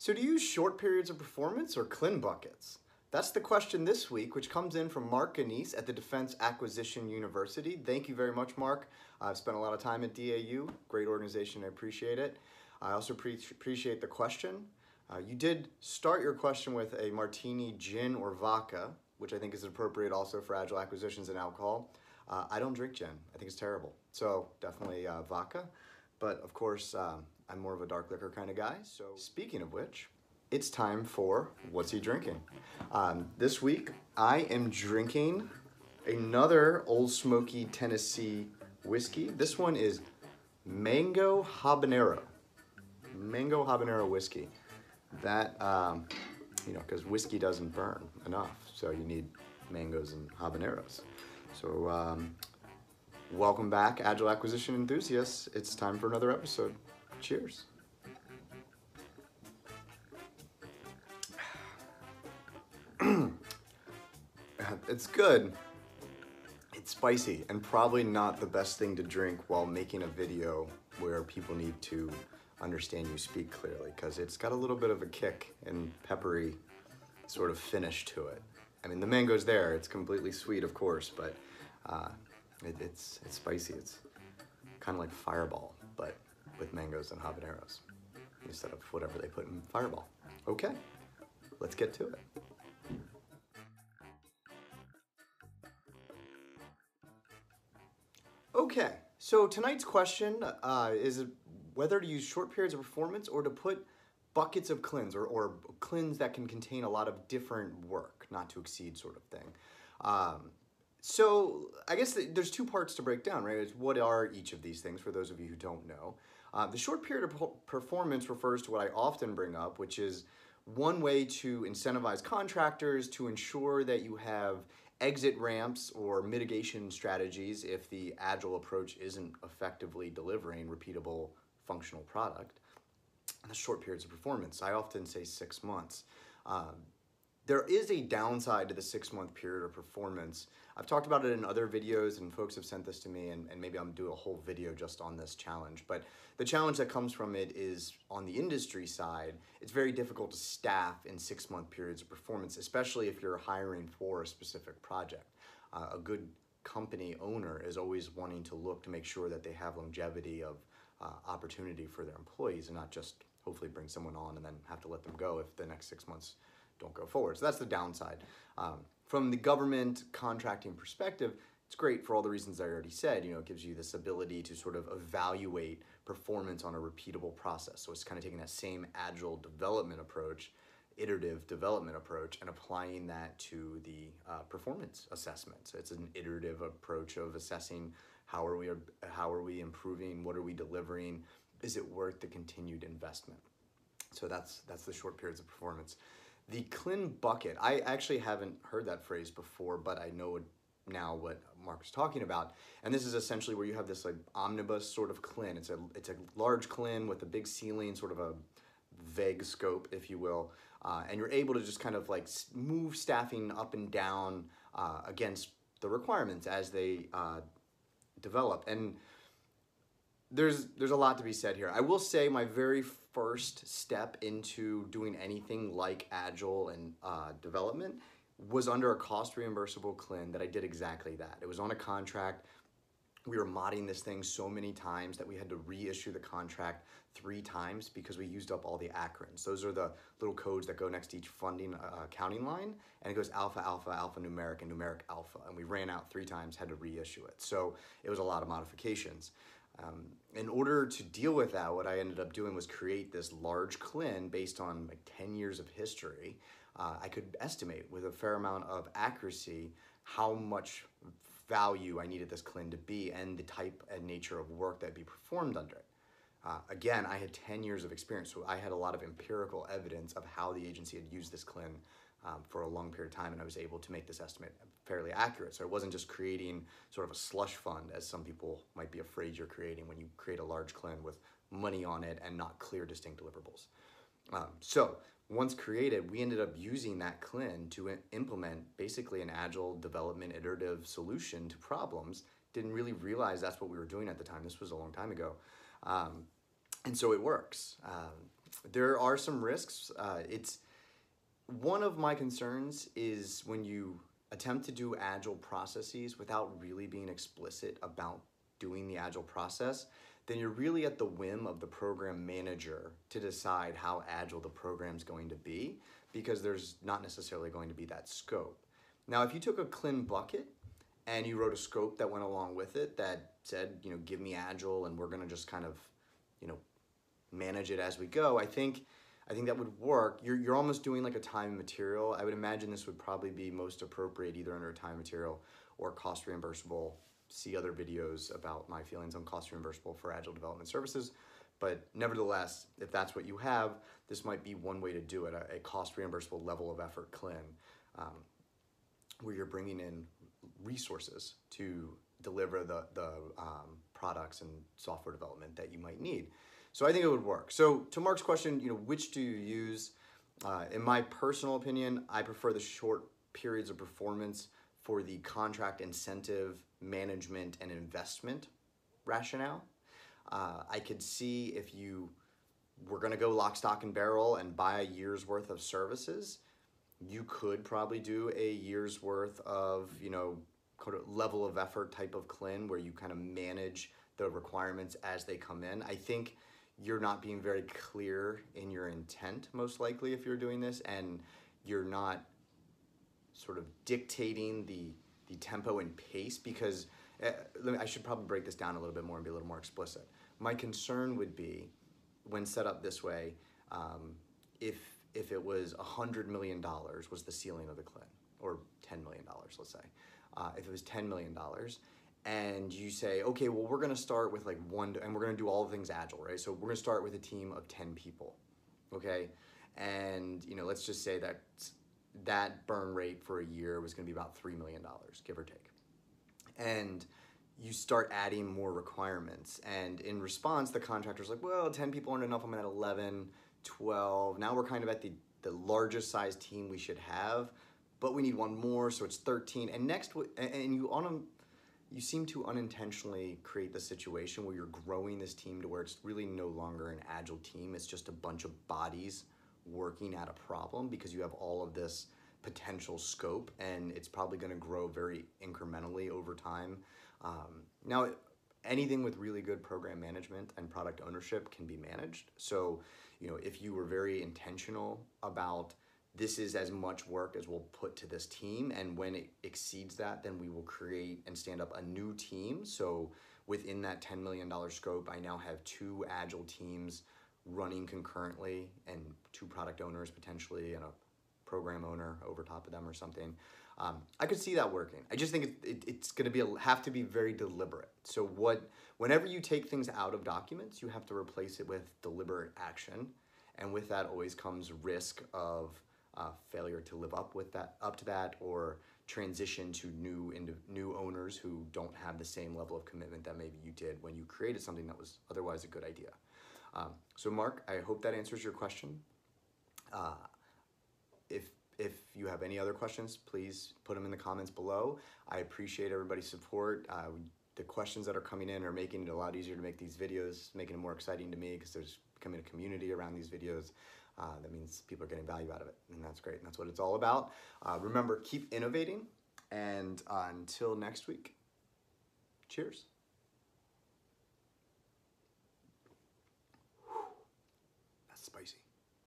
So do you use short periods of performance or CLIN buckets? That's the question this week, which comes in from Mark Ganise at the Defense Acquisition University. Thank you very much, Mark. I've spent a lot of time at DAU. Great organization, I appreciate it. I also pre appreciate the question. Uh, you did start your question with a martini, gin, or vodka, which I think is appropriate also for agile acquisitions and alcohol. Uh, I don't drink gin. I think it's terrible. So definitely uh, vodka. But of course, um, I'm more of a dark liquor kind of guy. So speaking of which, it's time for What's He Drinking? Um, this week, I am drinking another Old Smoky Tennessee whiskey. This one is Mango Habanero. Mango Habanero whiskey. That, um, you know, because whiskey doesn't burn enough. So you need mangoes and habaneros. So um, welcome back, Agile Acquisition enthusiasts. It's time for another episode. Cheers. it's good. It's spicy and probably not the best thing to drink while making a video where people need to understand you speak clearly because it's got a little bit of a kick and peppery sort of finish to it. I mean, the mango's there. It's completely sweet, of course, but uh, it, it's, it's spicy. It's kind of like Fireball, but with mangoes and habaneros instead of whatever they put in Fireball. Okay, let's get to it. Okay, so tonight's question uh, is whether to use short periods of performance or to put buckets of CLINs or, or CLINs that can contain a lot of different work, not to exceed sort of thing. Um, so I guess there's two parts to break down, right? Is what are each of these things for those of you who don't know? Uh, the short period of performance refers to what I often bring up, which is one way to incentivize contractors to ensure that you have exit ramps or mitigation strategies if the agile approach isn't effectively delivering repeatable functional product. The short periods of performance, I often say six months. Um, there is a downside to the six month period of performance. I've talked about it in other videos and folks have sent this to me and, and maybe I'm doing a whole video just on this challenge. But the challenge that comes from it is on the industry side, it's very difficult to staff in six month periods of performance, especially if you're hiring for a specific project. Uh, a good company owner is always wanting to look to make sure that they have longevity of uh, opportunity for their employees and not just hopefully bring someone on and then have to let them go if the next six months don't go forward. So that's the downside. Um, from the government contracting perspective, it's great for all the reasons I already said. You know, it gives you this ability to sort of evaluate performance on a repeatable process. So it's kind of taking that same agile development approach, iterative development approach, and applying that to the uh, performance assessment. So it's an iterative approach of assessing how are we how are we improving, what are we delivering, is it worth the continued investment. So that's that's the short periods of performance. The CLIN bucket, I actually haven't heard that phrase before, but I know now what Mark was talking about. And this is essentially where you have this like omnibus sort of CLIN. It's a, it's a large CLIN with a big ceiling, sort of a vague scope, if you will. Uh, and you're able to just kind of like move staffing up and down uh, against the requirements as they uh, develop. And there's there's a lot to be said here. I will say my very first step into doing anything like agile and uh, development was under a cost reimbursable CLIN that I did exactly that. It was on a contract. We were modding this thing so many times that we had to reissue the contract three times because we used up all the ACRNs. Those are the little codes that go next to each funding uh, accounting line, and it goes alpha, alpha, alphanumeric, and numeric alpha. And we ran out three times, had to reissue it. So it was a lot of modifications. Um, in order to deal with that, what I ended up doing was create this large CLIN based on like 10 years of history. Uh, I could estimate with a fair amount of accuracy how much value I needed this CLIN to be and the type and nature of work that would be performed under it. Uh, again, I had 10 years of experience, so I had a lot of empirical evidence of how the agency had used this CLIN um, for a long period of time, and I was able to make this estimate fairly accurate. So it wasn't just creating sort of a slush fund, as some people might be afraid you're creating when you create a large CLIN with money on it and not clear, distinct deliverables. Um, so once created, we ended up using that CLIN to implement basically an agile development iterative solution to problems. Didn't really realize that's what we were doing at the time. This was a long time ago. Um, and so it works. Um, there are some risks. Uh, it's one of my concerns is when you attempt to do agile processes without really being explicit about doing the agile process, then you're really at the whim of the program manager to decide how agile the program's going to be because there's not necessarily going to be that scope. Now, if you took a CLIN bucket and you wrote a scope that went along with it that said, you know, give me agile and we're going to just kind of, you know, manage it as we go, I think I think that would work. You're, you're almost doing like a time material. I would imagine this would probably be most appropriate either under a time material or cost reimbursable. See other videos about my feelings on cost reimbursable for Agile Development Services. But nevertheless, if that's what you have, this might be one way to do it, a, a cost reimbursable level of effort CLIN, um, where you're bringing in resources to deliver the, the um, products and software development that you might need. So I think it would work. So to Mark's question, you know, which do you use? Uh, in my personal opinion, I prefer the short periods of performance for the contract incentive management and investment rationale. Uh, I could see if you were going to go lock, stock, and barrel and buy a year's worth of services, you could probably do a year's worth of, you know, kind of level of effort type of CLIN where you kind of manage the requirements as they come in. I think you're not being very clear in your intent, most likely, if you're doing this, and you're not sort of dictating the the tempo and pace because uh, me, I should probably break this down a little bit more and be a little more explicit. My concern would be when set up this way, um, if if it was $100 million was the ceiling of the CLIN, or $10 million, let's say. Uh, if it was $10 million, and you say, okay, well, we're going to start with like one, and we're going to do all the things agile, right? So we're going to start with a team of 10 people, okay? And, you know, let's just say that that burn rate for a year was going to be about $3 million, give or take. And you start adding more requirements. And in response, the contractor's like, well, 10 people aren't enough. I'm at 11, 12. Now we're kind of at the, the largest size team we should have, but we need one more, so it's 13. And next, and you on you seem to unintentionally create the situation where you're growing this team to where it's really no longer an agile team. It's just a bunch of bodies working at a problem because you have all of this potential scope and it's probably going to grow very incrementally over time. Um, now, anything with really good program management and product ownership can be managed. So, you know, if you were very intentional about this is as much work as we'll put to this team. And when it exceeds that, then we will create and stand up a new team. So within that $10 million scope, I now have two agile teams running concurrently and two product owners potentially and a program owner over top of them or something. Um, I could see that working. I just think it, it, it's going to be a, have to be very deliberate. So what, whenever you take things out of documents, you have to replace it with deliberate action, and with that always comes risk of uh, failure to live up with that up to that or transition to new into new owners who don't have the same level of commitment that maybe you did when you created something that was otherwise a good idea. Um, so Mark, I hope that answers your question. Uh, if if you have any other questions, please put them in the comments below. I appreciate everybody's support. Uh, the questions that are coming in are making it a lot easier to make these videos, making it more exciting to me because there's becoming a community around these videos. Uh, that means people are getting value out of it, and that's great. And that's what it's all about. Uh, remember, keep innovating, and uh, until next week, cheers.